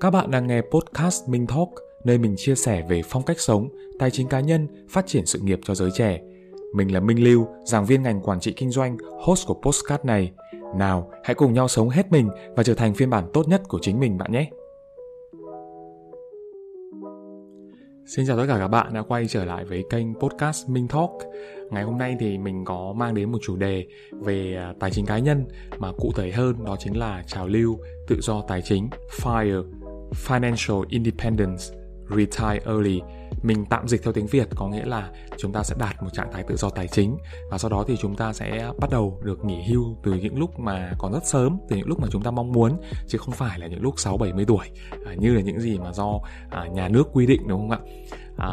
Các bạn đang nghe podcast Minh Talk, nơi mình chia sẻ về phong cách sống, tài chính cá nhân, phát triển sự nghiệp cho giới trẻ. Mình là Minh Lưu, giảng viên ngành quản trị kinh doanh, host của podcast này. Nào, hãy cùng nhau sống hết mình và trở thành phiên bản tốt nhất của chính mình bạn nhé. Xin chào tất cả các bạn đã quay trở lại với kênh podcast Minh Talk. Ngày hôm nay thì mình có mang đến một chủ đề về à, tài chính cá nhân mà cụ thể hơn đó chính là trào lưu tự do tài chính FIRE, Financial Independence, Retire Early. Mình tạm dịch theo tiếng Việt có nghĩa là chúng ta sẽ đạt một trạng thái tự do tài chính và sau đó thì chúng ta sẽ bắt đầu được nghỉ hưu từ những lúc mà còn rất sớm từ những lúc mà chúng ta mong muốn chứ không phải là những lúc 6 70 tuổi à, như là những gì mà do à, nhà nước quy định đúng không ạ? À,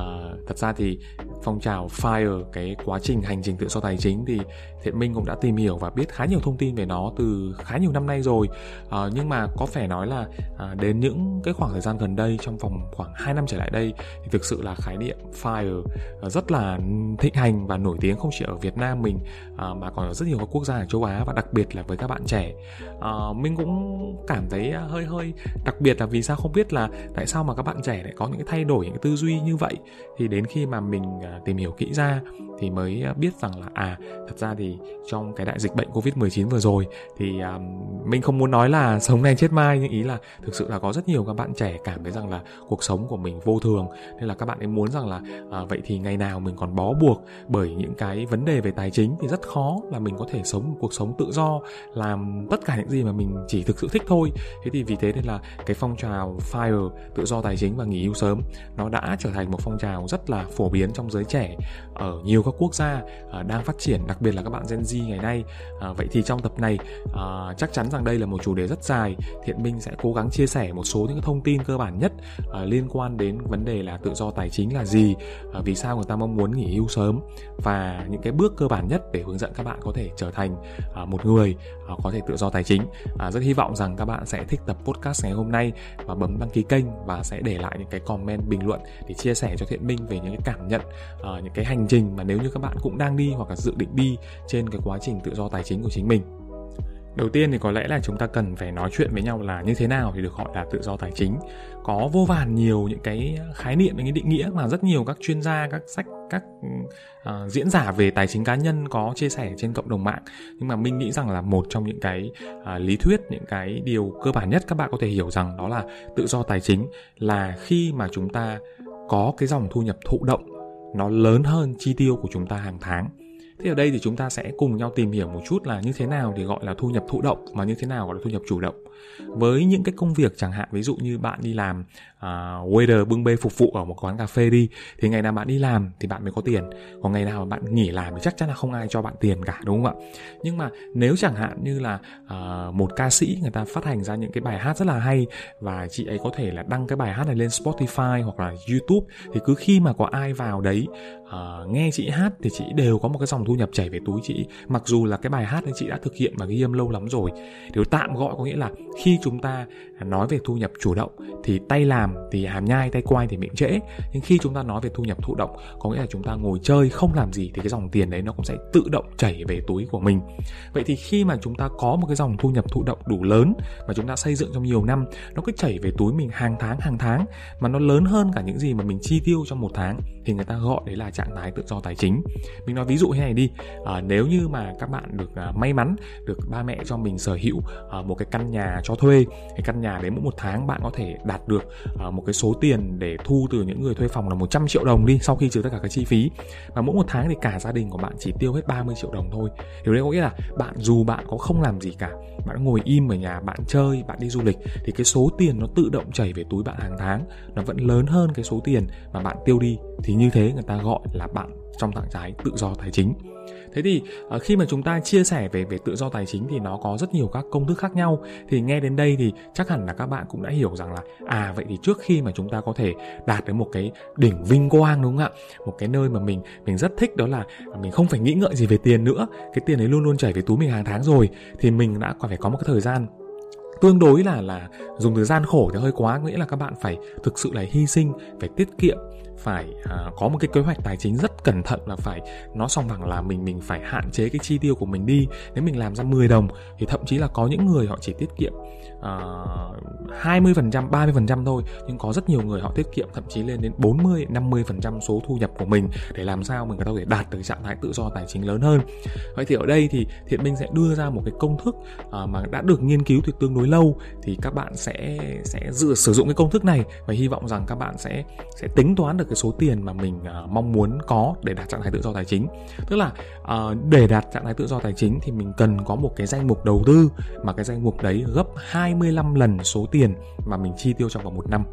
thật ra thì phong trào fire cái quá trình hành trình tự do tài chính thì thiện minh cũng đã tìm hiểu và biết khá nhiều thông tin về nó từ khá nhiều năm nay rồi. À, nhưng mà có phải nói là à, đến những cái khoảng thời gian gần đây trong vòng khoảng 2 năm trở lại đây thì thực sự là khái niệm fire à, rất là thịnh hành và nổi tiếng không chỉ ở Việt Nam mình à, mà còn ở rất nhiều các quốc gia ở châu Á và đặc biệt là với các bạn trẻ. À, mình cũng cảm thấy à, hơi hơi đặc biệt là vì sao không biết là tại sao mà các bạn trẻ lại có những cái thay đổi những cái tư duy như vậy thì đến khi mà mình à, tìm hiểu kỹ ra thì mới à, biết rằng là à thật ra thì trong cái đại dịch bệnh covid 19 vừa rồi thì um, mình không muốn nói là sống nay chết mai nhưng ý là thực sự là có rất nhiều các bạn trẻ cảm thấy rằng là cuộc sống của mình vô thường. Nên là các bạn ấy muốn rằng là à, vậy thì ngày nào mình còn bó buộc bởi những cái vấn đề về tài chính thì rất khó là mình có thể sống một cuộc sống tự do làm tất cả những gì mà mình chỉ thực sự thích thôi. Thế thì vì thế nên là cái phong trào fire tự do tài chính và nghỉ hưu sớm nó đã trở thành một phong trào rất là phổ biến trong giới trẻ ở nhiều các quốc gia à, đang phát triển, đặc biệt là các bạn Gen Z ngày nay. À, vậy thì trong tập này à, chắc chắn rằng đây là một chủ đề rất dài. Thiện minh sẽ cố gắng chia sẻ một số những thông tin cơ bản nhất liên quan đến vấn đề là tự do tài chính là gì vì sao người ta mong muốn nghỉ hưu sớm và những cái bước cơ bản nhất để hướng dẫn các bạn có thể trở thành một người có thể tự do tài chính. Rất hy vọng rằng các bạn sẽ thích tập podcast ngày hôm nay và bấm đăng ký kênh và sẽ để lại những cái comment bình luận để chia sẻ cho thiện minh về những cái cảm nhận uh, những cái hành trình mà nếu như các bạn cũng đang đi hoặc là dự định đi trên cái quá trình tự do tài chính của chính mình. Đầu tiên thì có lẽ là chúng ta cần phải nói chuyện với nhau là như thế nào thì được gọi là tự do tài chính. Có vô vàn nhiều những cái khái niệm những cái định nghĩa mà rất nhiều các chuyên gia các sách các uh, diễn giả về tài chính cá nhân có chia sẻ trên cộng đồng mạng. Nhưng mà mình nghĩ rằng là một trong những cái uh, lý thuyết những cái điều cơ bản nhất các bạn có thể hiểu rằng đó là tự do tài chính là khi mà chúng ta có cái dòng thu nhập thụ động, nó lớn hơn chi tiêu của chúng ta hàng tháng Thế ở đây thì chúng ta sẽ cùng nhau tìm hiểu một chút là như thế nào thì gọi là thu nhập thụ động và như thế nào gọi là thu nhập chủ động. Với những cái công việc chẳng hạn, ví dụ như bạn đi làm uh, waiter bưng bê phục vụ ở một quán cà phê đi thì ngày nào bạn đi làm thì bạn mới có tiền. Còn ngày nào mà bạn nghỉ làm thì chắc chắn là không ai cho bạn tiền cả đúng không ạ? Nhưng mà nếu chẳng hạn như là uh, một ca sĩ người ta phát hành ra những cái bài hát rất là hay và chị ấy có thể là đăng cái bài hát này lên Spotify hoặc là YouTube thì cứ khi mà có ai vào đấy uh, nghe chị hát thì chị đều có một cái dòng thu nhập chảy về túi chị. Mặc dù là cái bài hát ấy chị đã thực hiện và ghi âm lâu lắm rồi. Điều tạm gọi có nghĩa là khi chúng ta nói về thu nhập chủ động thì tay làm thì hàm nhai tay quay thì miệng trễ. Nhưng khi chúng ta nói về thu nhập thụ động có nghĩa là chúng ta ngồi chơi không làm gì thì cái dòng tiền đấy nó cũng sẽ tự động chảy về túi của mình. Vậy thì khi mà chúng ta có một cái dòng thu nhập thụ động đủ lớn mà chúng ta xây dựng trong nhiều năm nó cứ chảy về túi mình hàng tháng hàng tháng mà nó lớn hơn cả những gì mà mình chi tiêu trong một tháng thì người ta gọi đấy là trạng thái tự do tài chính. Mình nói ví dụ thế này đi à, nếu như mà các bạn được à, may mắn được ba mẹ cho mình sở hữu à, một cái căn nhà cho thuê cái căn nhà đấy mỗi một tháng bạn có thể đạt được À, một cái số tiền để thu từ những người thuê phòng là 100 triệu đồng đi, sau khi trừ tất cả các chi phí. Và mỗi một tháng thì cả gia đình của bạn chỉ tiêu hết 30 triệu đồng thôi. Điều đấy có nghĩa là bạn dù bạn có không làm gì cả, bạn ngồi im ở nhà, bạn chơi, bạn đi du lịch, thì cái số tiền nó tự động chảy về túi bạn hàng tháng. Nó vẫn lớn hơn cái số tiền mà bạn tiêu đi. Thì như thế người ta gọi là bạn trong trạng thái tự do tài chính thế thì uh, khi mà chúng ta chia sẻ về về tự do tài chính thì nó có rất nhiều các công thức khác nhau. Thì nghe đến đây thì chắc hẳn là các bạn cũng đã hiểu rằng là à vậy thì trước khi mà chúng ta có thể đạt đến một cái đỉnh vinh quang đúng không ạ? Một cái nơi mà mình mình rất thích đó là mình không phải nghĩ ngợi gì về tiền nữa. Cái tiền ấy luôn luôn chảy về túi mình hàng tháng rồi. Thì mình đã phải có một cái thời gian tương đối là là dùng từ gian khổ thì hơi quá. Nghĩa là các bạn phải thực sự là hy sinh phải tiết kiệm phải à, có một cái kế hoạch tài chính rất cẩn thận và phải nó song bằng là mình mình phải hạn chế cái chi tiêu của mình đi. Nếu mình làm ra 10 đồng thì thậm chí là có những người họ chỉ tiết kiệm uh, 20% 30% thôi nhưng có rất nhiều người họ tiết kiệm thậm chí lên đến 40 50% số thu nhập của mình để làm sao mình có thể đạt được trạng thái tự do tài chính lớn hơn. Vậy thì ở đây thì thiện minh sẽ đưa ra một cái công thức uh, mà đã được nghiên cứu từ tương đối lâu thì các bạn sẽ sẽ dự sử dụng cái công thức này và hy vọng rằng các bạn sẽ sẽ tính toán được cái số tiền mà mình uh, mong muốn có để đạt trạng thái tự do tài chính. Tức là uh, để đạt trạng thái tự do tài chính thì mình cần có một cái danh mục đầu tư mà cái danh mục đấy gấp 25 lần số tiền mà mình chi tiêu trong vòng một năm.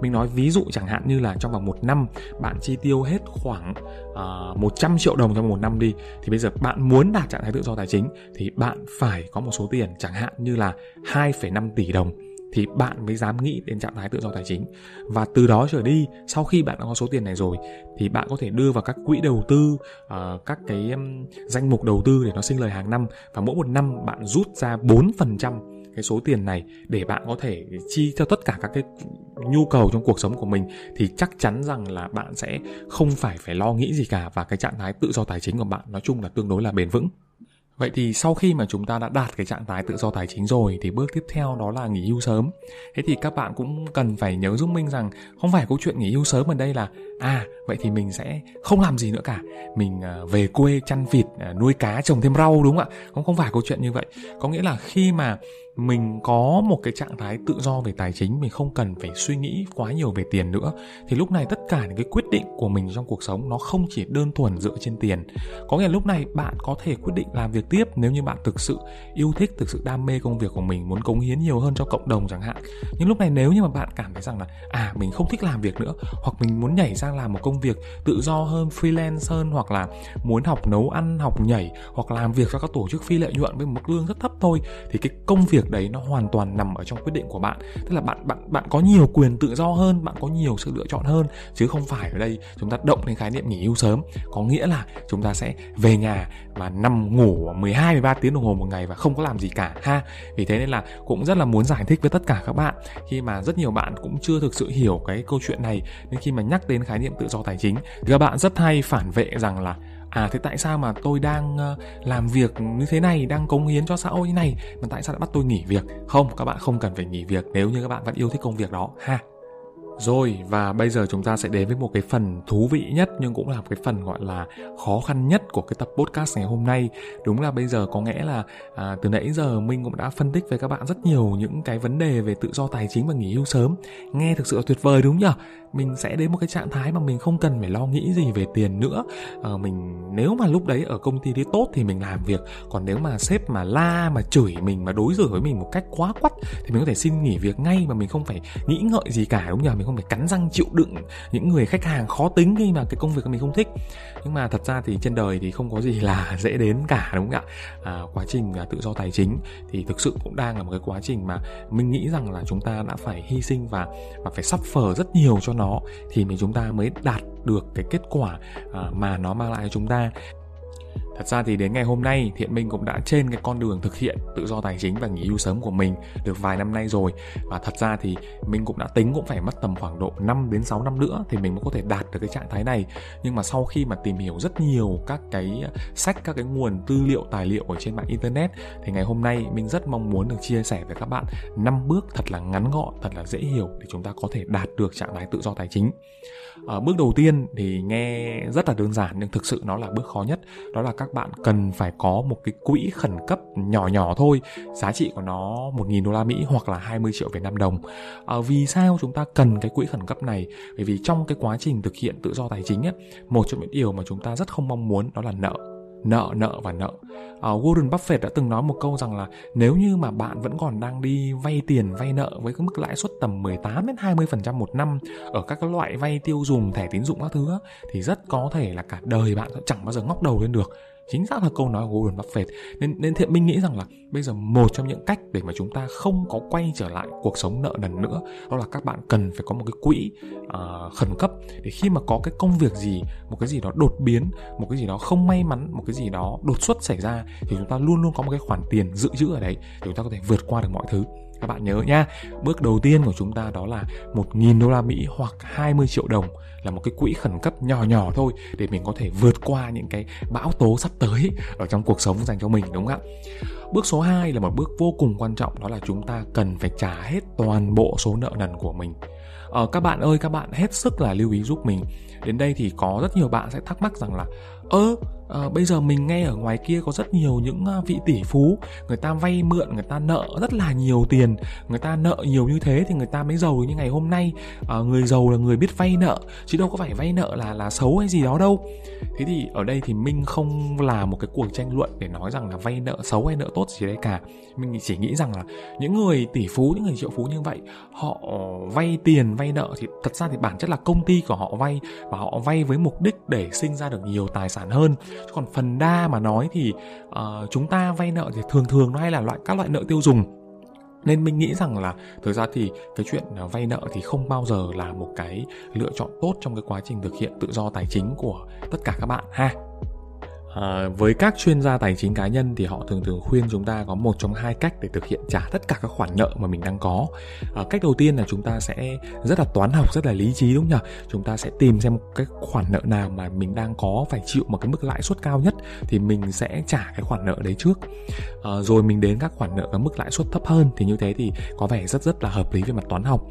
Mình nói ví dụ chẳng hạn như là trong vòng một năm bạn chi tiêu hết khoảng à, uh, 100 triệu đồng trong một năm đi thì bây giờ bạn muốn đạt trạng thái tự do tài chính thì bạn phải có một số tiền chẳng hạn như là 2,5 tỷ đồng thì bạn mới dám nghĩ đến trạng thái tự do tài chính. Và từ đó trở đi sau khi bạn đã có số tiền này rồi thì bạn có thể đưa vào các quỹ đầu tư uh, các cái um, danh mục đầu tư để nó sinh lời hàng năm. Và mỗi một năm bạn rút ra 4% cái số tiền này để bạn có thể chi cho tất cả các cái nhu cầu trong cuộc sống của mình thì chắc chắn rằng là bạn sẽ không phải phải lo nghĩ gì cả và cái trạng thái tự do tài chính của bạn nói chung là tương đối là bền vững. Vậy thì sau khi mà chúng ta đã đạt cái trạng thái tự do tài chính rồi thì bước tiếp theo đó là nghỉ hưu sớm. Thế thì các bạn cũng cần phải nhớ giúp mình rằng không phải câu chuyện nghỉ hưu sớm ở đây là à vậy thì mình sẽ không làm gì nữa cả. Mình à, về quê chăn vịt, à, nuôi cá, trồng thêm rau đúng không ạ? Không không phải câu chuyện như vậy. Có nghĩa là khi mà mình có một cái trạng thái tự do về tài chính mình không cần phải suy nghĩ quá nhiều về tiền nữa thì lúc này tất cả những cái quyết định của mình trong cuộc sống nó không chỉ đơn thuần dựa trên tiền có nghĩa là lúc này bạn có thể quyết định làm việc tiếp nếu như bạn thực sự yêu thích thực sự đam mê công việc của mình muốn cống hiến nhiều hơn cho cộng đồng chẳng hạn nhưng lúc này nếu như mà bạn cảm thấy rằng là à mình không thích làm việc nữa hoặc mình muốn nhảy ra sang làm một công việc tự do hơn freelance hơn, hoặc là muốn học nấu ăn, học nhảy, hoặc làm việc cho các tổ chức phi lợi nhuận với mức lương rất thấp thôi, thì cái công việc đấy nó hoàn toàn nằm ở trong quyết định của bạn. Tức là bạn bạn bạn có nhiều quyền tự do hơn, bạn có nhiều sự lựa chọn hơn, chứ không phải ở đây chúng ta động đến khái niệm nghỉ hưu sớm. Có nghĩa là chúng ta sẽ về nhà và nằm ngủ 12 13 tiếng đồng hồ một ngày và không có làm gì cả, ha? Vì thế nên là cũng rất là muốn giải thích với tất cả các bạn. Khi mà rất nhiều bạn cũng chưa thực sự hiểu cái câu chuyện này, nên khi mà nhắc đến khái niệm tự do tài chính. Thì các bạn rất hay phản vệ rằng là à thế tại sao mà tôi đang ờ, làm việc như thế này, đang cống hiến cho xã hội như này, mà tại sao lại bắt tôi nghỉ việc? Không, các bạn không cần phải nghỉ việc nếu như các bạn vẫn yêu thích công việc đó. Ha! Rồi và bây giờ chúng ta sẽ đến với một cái phần thú vị nhất nhưng cũng là một cái phần gọi là khó khăn nhất của cái tập podcast ngày hôm nay. Đúng là bây giờ có nghĩa là à, từ nãy giờ Minh cũng đã phân tích với các bạn rất nhiều những cái vấn đề về tự do tài chính và nghỉ hưu sớm. Nghe thực sự là tuyệt vời đúng nhỉ? Mình sẽ đến một cái trạng thái mà mình không cần phải lo nghĩ gì về tiền nữa. À, mình nếu mà lúc đấy ở công ty đi tốt thì mình làm việc, còn nếu mà sếp mà la mà chửi mình mà đối xử với mình một cách quá quắt thì mình có thể xin nghỉ việc ngay mà mình không phải nghĩ ngợi gì cả đúng nhỉ? Mình không phải cắn răng chịu đựng những người khách hàng khó tính khi mà cái công việc mình không thích. Nhưng mà thật ra thì trên đời thì không có gì là dễ đến cả đúng không ạ? À, quá trình à, tự do tài chính thì thực sự cũng đang là một cái quá trình mà mình nghĩ rằng là chúng ta đã phải hy sinh và và phải phở rất nhiều cho nó thì mình chúng ta mới đạt được cái kết quả à, mà nó mang lại cho chúng ta. Thật ra thì đến ngày hôm nay Thiện Minh cũng đã trên cái con đường thực hiện tự do tài chính và nghỉ hưu sớm của mình được vài năm nay rồi và thật ra thì mình cũng đã tính cũng phải mất tầm khoảng độ 5 đến 6 năm nữa thì mình mới có thể đạt được cái trạng thái này. Nhưng mà sau khi mà tìm hiểu rất nhiều các cái sách các cái nguồn tư liệu tài liệu ở trên mạng internet thì ngày hôm nay mình rất mong muốn được chia sẻ với các bạn năm bước thật là ngắn gọn, thật là dễ hiểu để chúng ta có thể đạt được trạng thái tự do tài chính. À, bước đầu tiên thì nghe rất là đơn giản nhưng thực sự nó là bước khó nhất đó là các các bạn cần phải có một cái quỹ khẩn cấp nhỏ nhỏ thôi. Giá trị của nó 1.000 đô la Mỹ hoặc là 20 triệu Việt Nam đồng. À, vì sao chúng ta cần cái quỹ khẩn cấp này? Bởi vì trong cái quá trình thực hiện tự do tài chính ấy, một trong những điều mà chúng ta rất không mong muốn đó là nợ. Nợ nợ và nợ. Uh, Warren Buffett đã từng nói một câu rằng là nếu như mà bạn vẫn còn đang đi vay tiền vay nợ với cái mức lãi suất tầm 18 đến 20% một năm ở các cái loại vay tiêu dùng thẻ tín dụng các thứ thì rất có thể là cả đời bạn sẽ chẳng bao giờ ngóc đầu lên được chính xác là câu nói của Warren Buffett. Nên nên thiện minh nghĩ rằng là bây giờ một trong những cách để mà chúng ta không có quay trở lại cuộc sống nợ nần nữa đó là các bạn cần phải có một cái quỹ uh, khẩn cấp để khi mà có cái công việc gì một cái gì đó đột biến một cái gì đó không may mắn một cái gì đó đột xuất xảy ra thì chúng ta luôn luôn có một cái khoản tiền dự trữ ở đấy để chúng ta có thể vượt qua được mọi thứ các bạn nhớ nhá bước đầu tiên của chúng ta đó là 1.000 đô la Mỹ hoặc 20 triệu đồng là một cái quỹ khẩn cấp nhỏ nhỏ thôi để mình có thể vượt qua những cái bão tố sắp tới ở trong cuộc sống dành cho mình đúng không ạ? Bước số 2 là một bước vô cùng quan trọng đó là chúng ta cần phải trả hết toàn bộ số nợ nần của mình. Ờ, các bạn ơi các bạn hết sức là lưu ý giúp mình. Đến đây thì có rất nhiều bạn sẽ thắc mắc rằng là ơ à, bây giờ mình nghe ở ngoài kia có rất nhiều những ờ, vị tỷ phú. Người ta vay mượn người ta nợ rất là nhiều tiền. Người ta nợ nhiều như thế thì người ta mới giàu như ngày hôm nay. À, người giàu là người biết vay nợ chứ đâu có phải vay nợ là là xấu hay gì đó đâu. Thế thì ở đây thì minh không là một cái cuộc tranh luận để nói rằng là vay nợ xấu hay nợ tốt gì đấy cả. Mình chỉ nghĩ rằng là những người tỷ phú những người triệu phú như vậy họ vay tiền vay nợ thì thật ra thì bản chất là công ty của họ vay và họ vay với mục đích để sinh ra được nhiều tài sản hơn còn phần đa mà nói thì uh, chúng ta vay nợ thì thường thường nó hay là loại các loại nợ tiêu dùng. Nên mình nghĩ rằng là thực ra thì cái chuyện ờ, vay nợ thì không bao giờ là một cái lựa chọn tốt trong cái quá trình thực hiện tự do tài chính của tất cả các bạn ha. À, với các chuyên gia tài chính cá nhân thì họ thường thường khuyên chúng ta có một trong hai cách để thực hiện trả tất cả các khoản nợ mà mình đang có. À, cách đầu tiên là chúng ta sẽ rất là toán học, rất là lý trí đúng không nhỉ? Chúng ta sẽ tìm xem cái khoản nợ nào mà mình đang có phải chịu một cái mức lãi suất cao nhất thì mình sẽ trả cái khoản nợ đấy trước. À, rồi mình đến các khoản nợ có mức lãi suất thấp hơn thì như thế thì có vẻ rất rất là hợp lý về mặt toán học.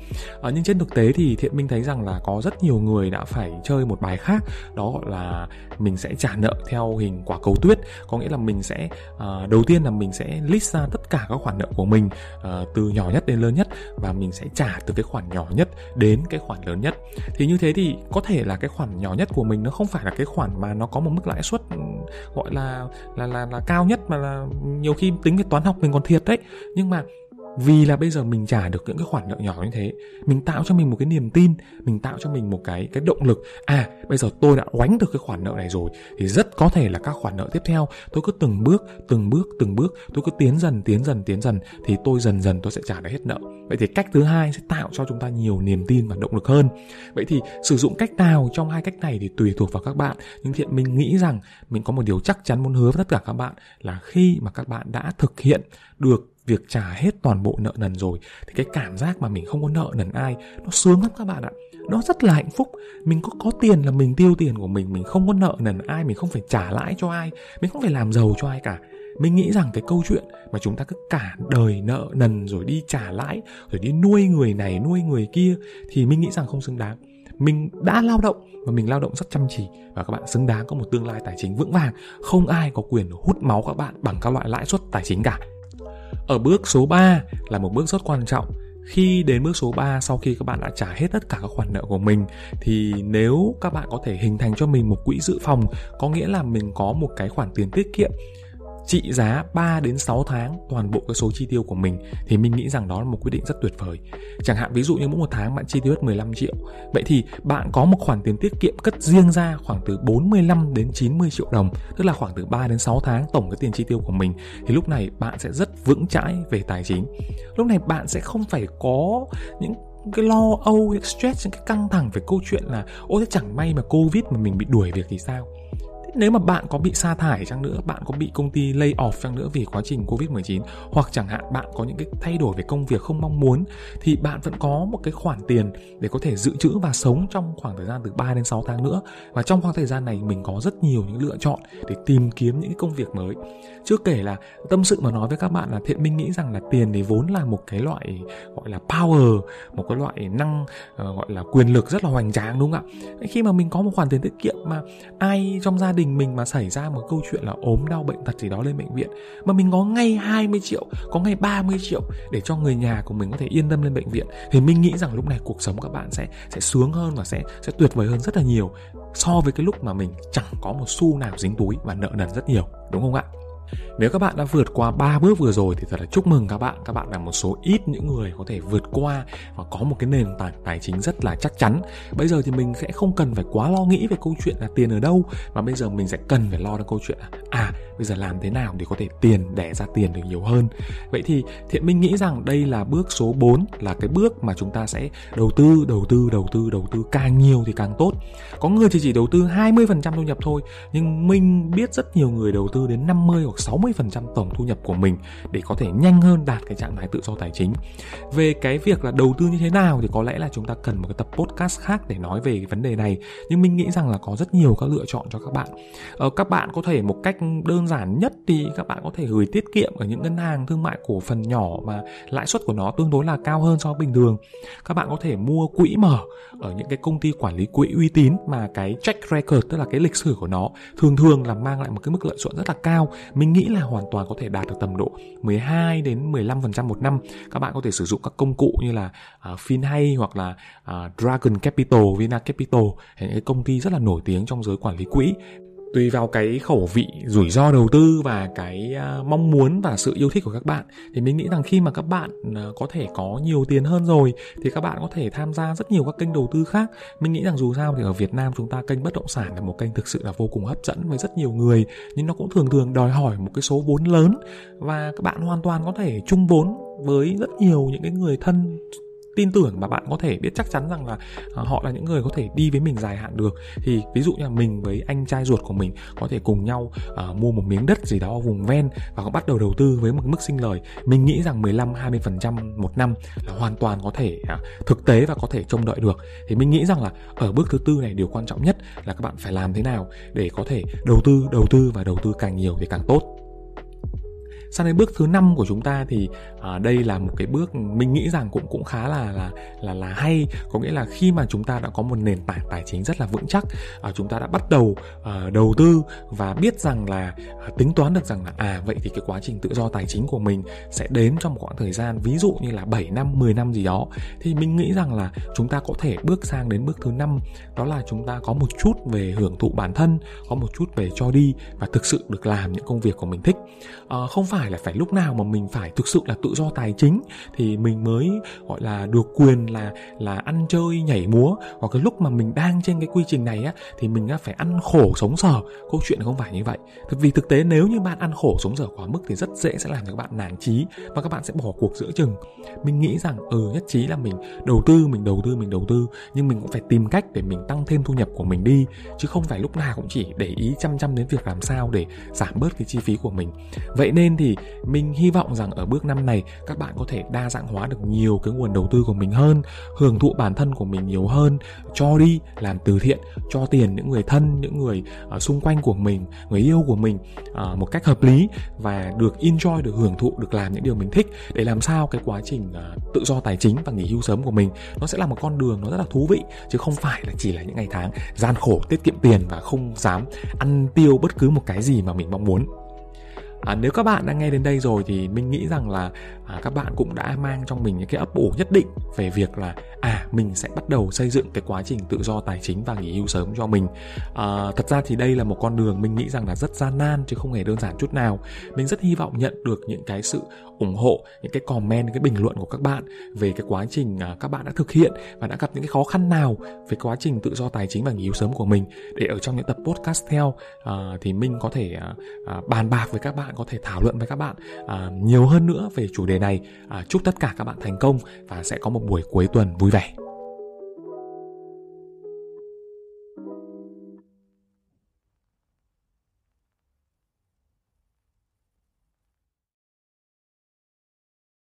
À, nhưng trên thực tế thì thiện minh thấy rằng là có rất nhiều người đã phải chơi một bài khác đó gọi là mình sẽ trả nợ theo hình quả cầu tuyết có nghĩa là mình sẽ uh, đầu tiên là mình sẽ list ra tất cả các khoản nợ của mình uh, từ nhỏ nhất đến lớn nhất và mình sẽ trả từ cái khoản nhỏ nhất đến cái khoản lớn nhất. Thì như thế thì có thể là cái khoản nhỏ nhất của mình nó không phải là cái khoản mà nó có một mức lãi suất ừ, gọi là là là là cao nhất mà là nhiều khi tính về toán học mình còn thiệt đấy. Nhưng mà vì là bây giờ mình trả được những cái khoản nợ nhỏ như thế, mình tạo cho mình một cái niềm tin, mình tạo cho mình một cái cái động lực. À bây giờ tôi đã oánh được cái khoản nợ này rồi, thì rất có thể là các khoản nợ tiếp theo, tôi cứ từng bước từng bước từng bước, tôi cứ tiến dần tiến dần tiến dần, thì tôi dần dần tôi sẽ trả được hết nợ. Vậy thì cách thứ hai sẽ tạo cho chúng ta nhiều niềm tin và động lực hơn. Vậy thì sử dụng cách nào trong hai cách này thì tùy thuộc vào các bạn. Nhưng thiện mình nghĩ rằng mình có một điều chắc chắn muốn hứa với tất cả các bạn là khi mà các bạn đã thực hiện được việc trả hết toàn bộ nợ nần rồi, thì cái cảm giác mà mình không có nợ nần ai, nó sướng lắm các bạn ạ. Nó rất là hạnh phúc. Mình có có tiền là mình tiêu tiền của mình mình không có nợ nần ai, mình không phải trả lãi cho ai, mình không phải làm giàu cho ai cả. Mình nghĩ rằng cái câu chuyện mà chúng ta cứ cả đời nợ nần rồi đi trả lãi, rồi đi nuôi người này, nuôi người kia, thì mình nghĩ rằng không xứng đáng. Mình đã lao động và mình lao động rất chăm chỉ. Và các bạn xứng đáng có một tương lai tài chính vững vàng. Không ai có quyền hút máu các bạn bằng các loại lãi suất tài chính cả ở bước số 3 là một bước rất quan trọng. Khi đến bước số 3 sau khi các bạn đã trả hết tất cả các khoản nợ của mình, thì nếu các bạn có thể hình thành cho mình một quỹ dự phòng, có nghĩa là mình có một cái khoản tiền tiết kiệm trị giá 3 đến 6 tháng toàn bộ cái số chi tiêu của mình thì mình nghĩ rằng đó là một quyết định rất tuyệt vời. Chẳng hạn ví dụ như mỗi một tháng bạn chi tiêu hết 15 triệu. Vậy thì bạn có một khoản tiền tiết kiệm cất riêng ra khoảng từ 45 đến 90 triệu đồng, tức là khoảng từ 3 đến 6 tháng tổng cái tiền chi tiêu của mình thì lúc này bạn sẽ rất vững chãi về tài chính. Lúc này bạn sẽ không phải có những cái lo âu, cái stress, những cái căng thẳng về câu chuyện là ôi chẳng may mà Covid mà mình bị đuổi việc thì sao nếu mà bạn có bị sa thải chăng nữa, bạn có bị công ty lay off chăng nữa vì quá trình Covid-19 hoặc chẳng hạn bạn có những cái thay đổi về công việc không mong muốn thì bạn vẫn có một cái khoản tiền để có thể dự trữ và sống trong khoảng thời gian từ 3 đến 6 tháng nữa. Và trong khoảng thời gian này mình có rất nhiều những lựa chọn để tìm kiếm những cái công việc mới. Chưa kể là tâm sự mà nói với các bạn là thiện minh nghĩ rằng là tiền thì vốn là một cái loại gọi là power, một cái loại năng uh, gọi là quyền lực rất là hoành tráng đúng không ạ? Khi mà mình có một khoản tiền tiết kiệm mà ai trong gia đình đình mình mà xảy ra một câu chuyện là ốm đau bệnh tật gì đó lên bệnh viện mà mình có ngay 20 triệu, có ngay 30 triệu để cho người nhà của mình có thể yên tâm lên bệnh viện thì mình nghĩ rằng lúc này cuộc sống các bạn sẽ sẽ sướng hơn và sẽ sẽ tuyệt vời hơn rất là nhiều so với cái lúc mà mình chẳng có một xu nào dính túi và nợ nần rất nhiều, đúng không ạ? Nếu các bạn đã vượt qua 3 bước vừa rồi thì thật là chúc mừng các bạn. Các bạn là một số ít những người có thể vượt qua và có một cái nền tảng tài chính rất là chắc chắn. Bây giờ thì mình sẽ không cần phải quá lo nghĩ về câu chuyện là tiền ở đâu, mà bây giờ mình sẽ cần phải lo đến câu chuyện là à bây giờ làm thế nào để có thể tiền đẻ ra tiền được nhiều hơn. Vậy thì Thiện Minh nghĩ rằng đây là bước số 4 là cái bước mà chúng ta sẽ đầu tư, đầu tư, đầu tư, đầu tư càng nhiều thì càng tốt. Có người thì chỉ đầu tư 20% thu nhập thôi, nhưng Minh biết rất nhiều người đầu tư đến 50 hoặc 60% tổng thu nhập của mình để có thể nhanh hơn đạt cái trạng thái tự do tài chính về cái việc là đầu tư như thế nào thì có lẽ là chúng ta cần một cái tập podcast khác để nói về cái vấn đề này nhưng minh nghĩ rằng là có rất nhiều các lựa chọn cho các bạn ờ, các bạn có thể một cách đơn giản nhất thì các bạn có thể gửi tiết kiệm ở những ngân hàng thương mại cổ phần nhỏ mà lãi suất của nó tương đối là cao hơn so với bình thường. Các bạn có thể mua quỹ mở ở những cái công ty quản lý quỹ uy tín mà cái track record tức là cái lịch sử của nó thường thường là mang lại một cái mức lợi nhuận rất là cao. Mình nghĩ là hoàn toàn có thể đạt được tầm độ 12 đến 15% một năm. Các bạn có thể sử dụng các công cụ như là uh, FinHay hoặc là uh, Dragon Capital, Vina Capital những cái công ty rất là nổi tiếng trong giới quản lý quỹ tùy vào cái khẩu vị rủi ro đầu tư và cái à, mong muốn và sự yêu thích của các bạn. Thì mình nghĩ rằng khi mà các bạn à, có thể có nhiều tiền hơn rồi thì các bạn có thể tham gia rất nhiều các kênh đầu tư khác. Mình nghĩ rằng dù sao thì ở Việt Nam chúng ta kênh bất động sản là một kênh thực sự là vô cùng hấp dẫn với rất nhiều người, nhưng nó cũng thường thường đòi hỏi một cái số vốn lớn và các bạn hoàn toàn có thể chung vốn với rất nhiều những cái người thân tin tưởng mà bạn có thể biết chắc chắn rằng là à, họ là những người có thể đi với mình dài hạn được. Thì ví dụ như là mình với anh trai ruột của mình có thể cùng nhau uh, mua một miếng đất gì đó ở vùng ven và có bắt đầu đầu tư với một mức sinh lời. Mình nghĩ rằng 15 20% một năm là hoàn toàn có thể uh, thực tế và có thể trông đợi được. Thì mình nghĩ rằng là ở bước thứ tư này điều quan trọng nhất là các bạn phải làm thế nào để có thể đầu tư đầu tư và đầu tư càng nhiều thì càng tốt sang đến bước thứ năm của chúng ta thì à, đây là một cái bước mình nghĩ rằng cũng cũng khá là là là là hay. Có nghĩa là khi mà chúng ta đã có một nền tảng tài chính rất là vững chắc à, chúng ta đã bắt đầu à, đầu tư và biết rằng là à, tính toán được rằng là à vậy thì cái quá trình tự do tài chính của mình sẽ đến trong một khoảng thời gian ví dụ như là 7 năm 10 năm gì đó. Thì mình nghĩ rằng là chúng ta có thể bước sang đến bước thứ năm đó là chúng ta có một chút về hưởng thụ bản thân có một chút về cho đi và thực sự được làm những công việc của mình thích. À, không phải phải là phải lúc nào mà mình phải thực sự là tự do tài chính thì mình mới, gọi là, được quyền là là ăn chơi, nhảy múa. Hoặc cái lúc mà mình đang trên cái quy trình này á, thì mình phải ăn khổ sống sở. Câu chuyện không phải như vậy. Thực, vì thực tế nếu như bạn ăn khổ sống sở quá mức thì rất dễ sẽ làm cho các bạn nản trí và các bạn sẽ bỏ cuộc giữa chừng. Mình nghĩ rằng ừ nhất trí là mình đầu tư, mình đầu tư, mình đầu tư. Nhưng mình cũng phải tìm cách để mình tăng thêm thu nhập của mình đi. Chứ không phải lúc nào cũng chỉ để ý chăm chăm đến việc làm sao để giảm bớt cái chi phí của mình. Vậy nên thì mình hy vọng rằng ở bước năm này các bạn có thể đa dạng hóa được nhiều cái nguồn đầu tư của mình hơn hưởng thụ bản thân của mình nhiều hơn cho đi làm từ thiện cho tiền những người thân những người uh, xung quanh của mình người yêu của mình uh, một cách hợp lý và được enjoy được hưởng thụ được làm những điều mình thích để làm sao cái quá trình uh, tự do tài chính và nghỉ hưu sớm của mình nó sẽ là một con đường nó rất là thú vị chứ không phải là chỉ là những ngày tháng gian khổ tiết kiệm tiền và không dám ăn tiêu bất cứ một cái gì mà mình mong muốn à, nếu các bạn đã nghe đến đây rồi thì mình nghĩ rằng là à, các bạn cũng đã mang trong mình những cái ấp ủ nhất định về việc là à mình sẽ bắt đầu xây dựng cái quá trình tự do tài chính và nghỉ hưu sớm cho mình. À, thật ra thì đây là một con đường mình nghĩ rằng là rất gian nan chứ không hề đơn giản chút nào. Mình rất hy vọng nhận được những cái sự ủng hộ những cái comment những cái bình luận của các bạn về cái quá trình à, các bạn đã thực hiện và đã gặp những cái khó khăn nào về quá trình tự do tài chính và nghỉ hưu sớm của mình. Để ở trong những tập podcast theo à, thì mình có thể à, à, bàn bạc với các bạn có thể thảo luận với các bạn à, nhiều hơn nữa về chủ đề đề này. À, chúc tất cả các bạn thành công và sẽ có một buổi cuối tuần vui vẻ.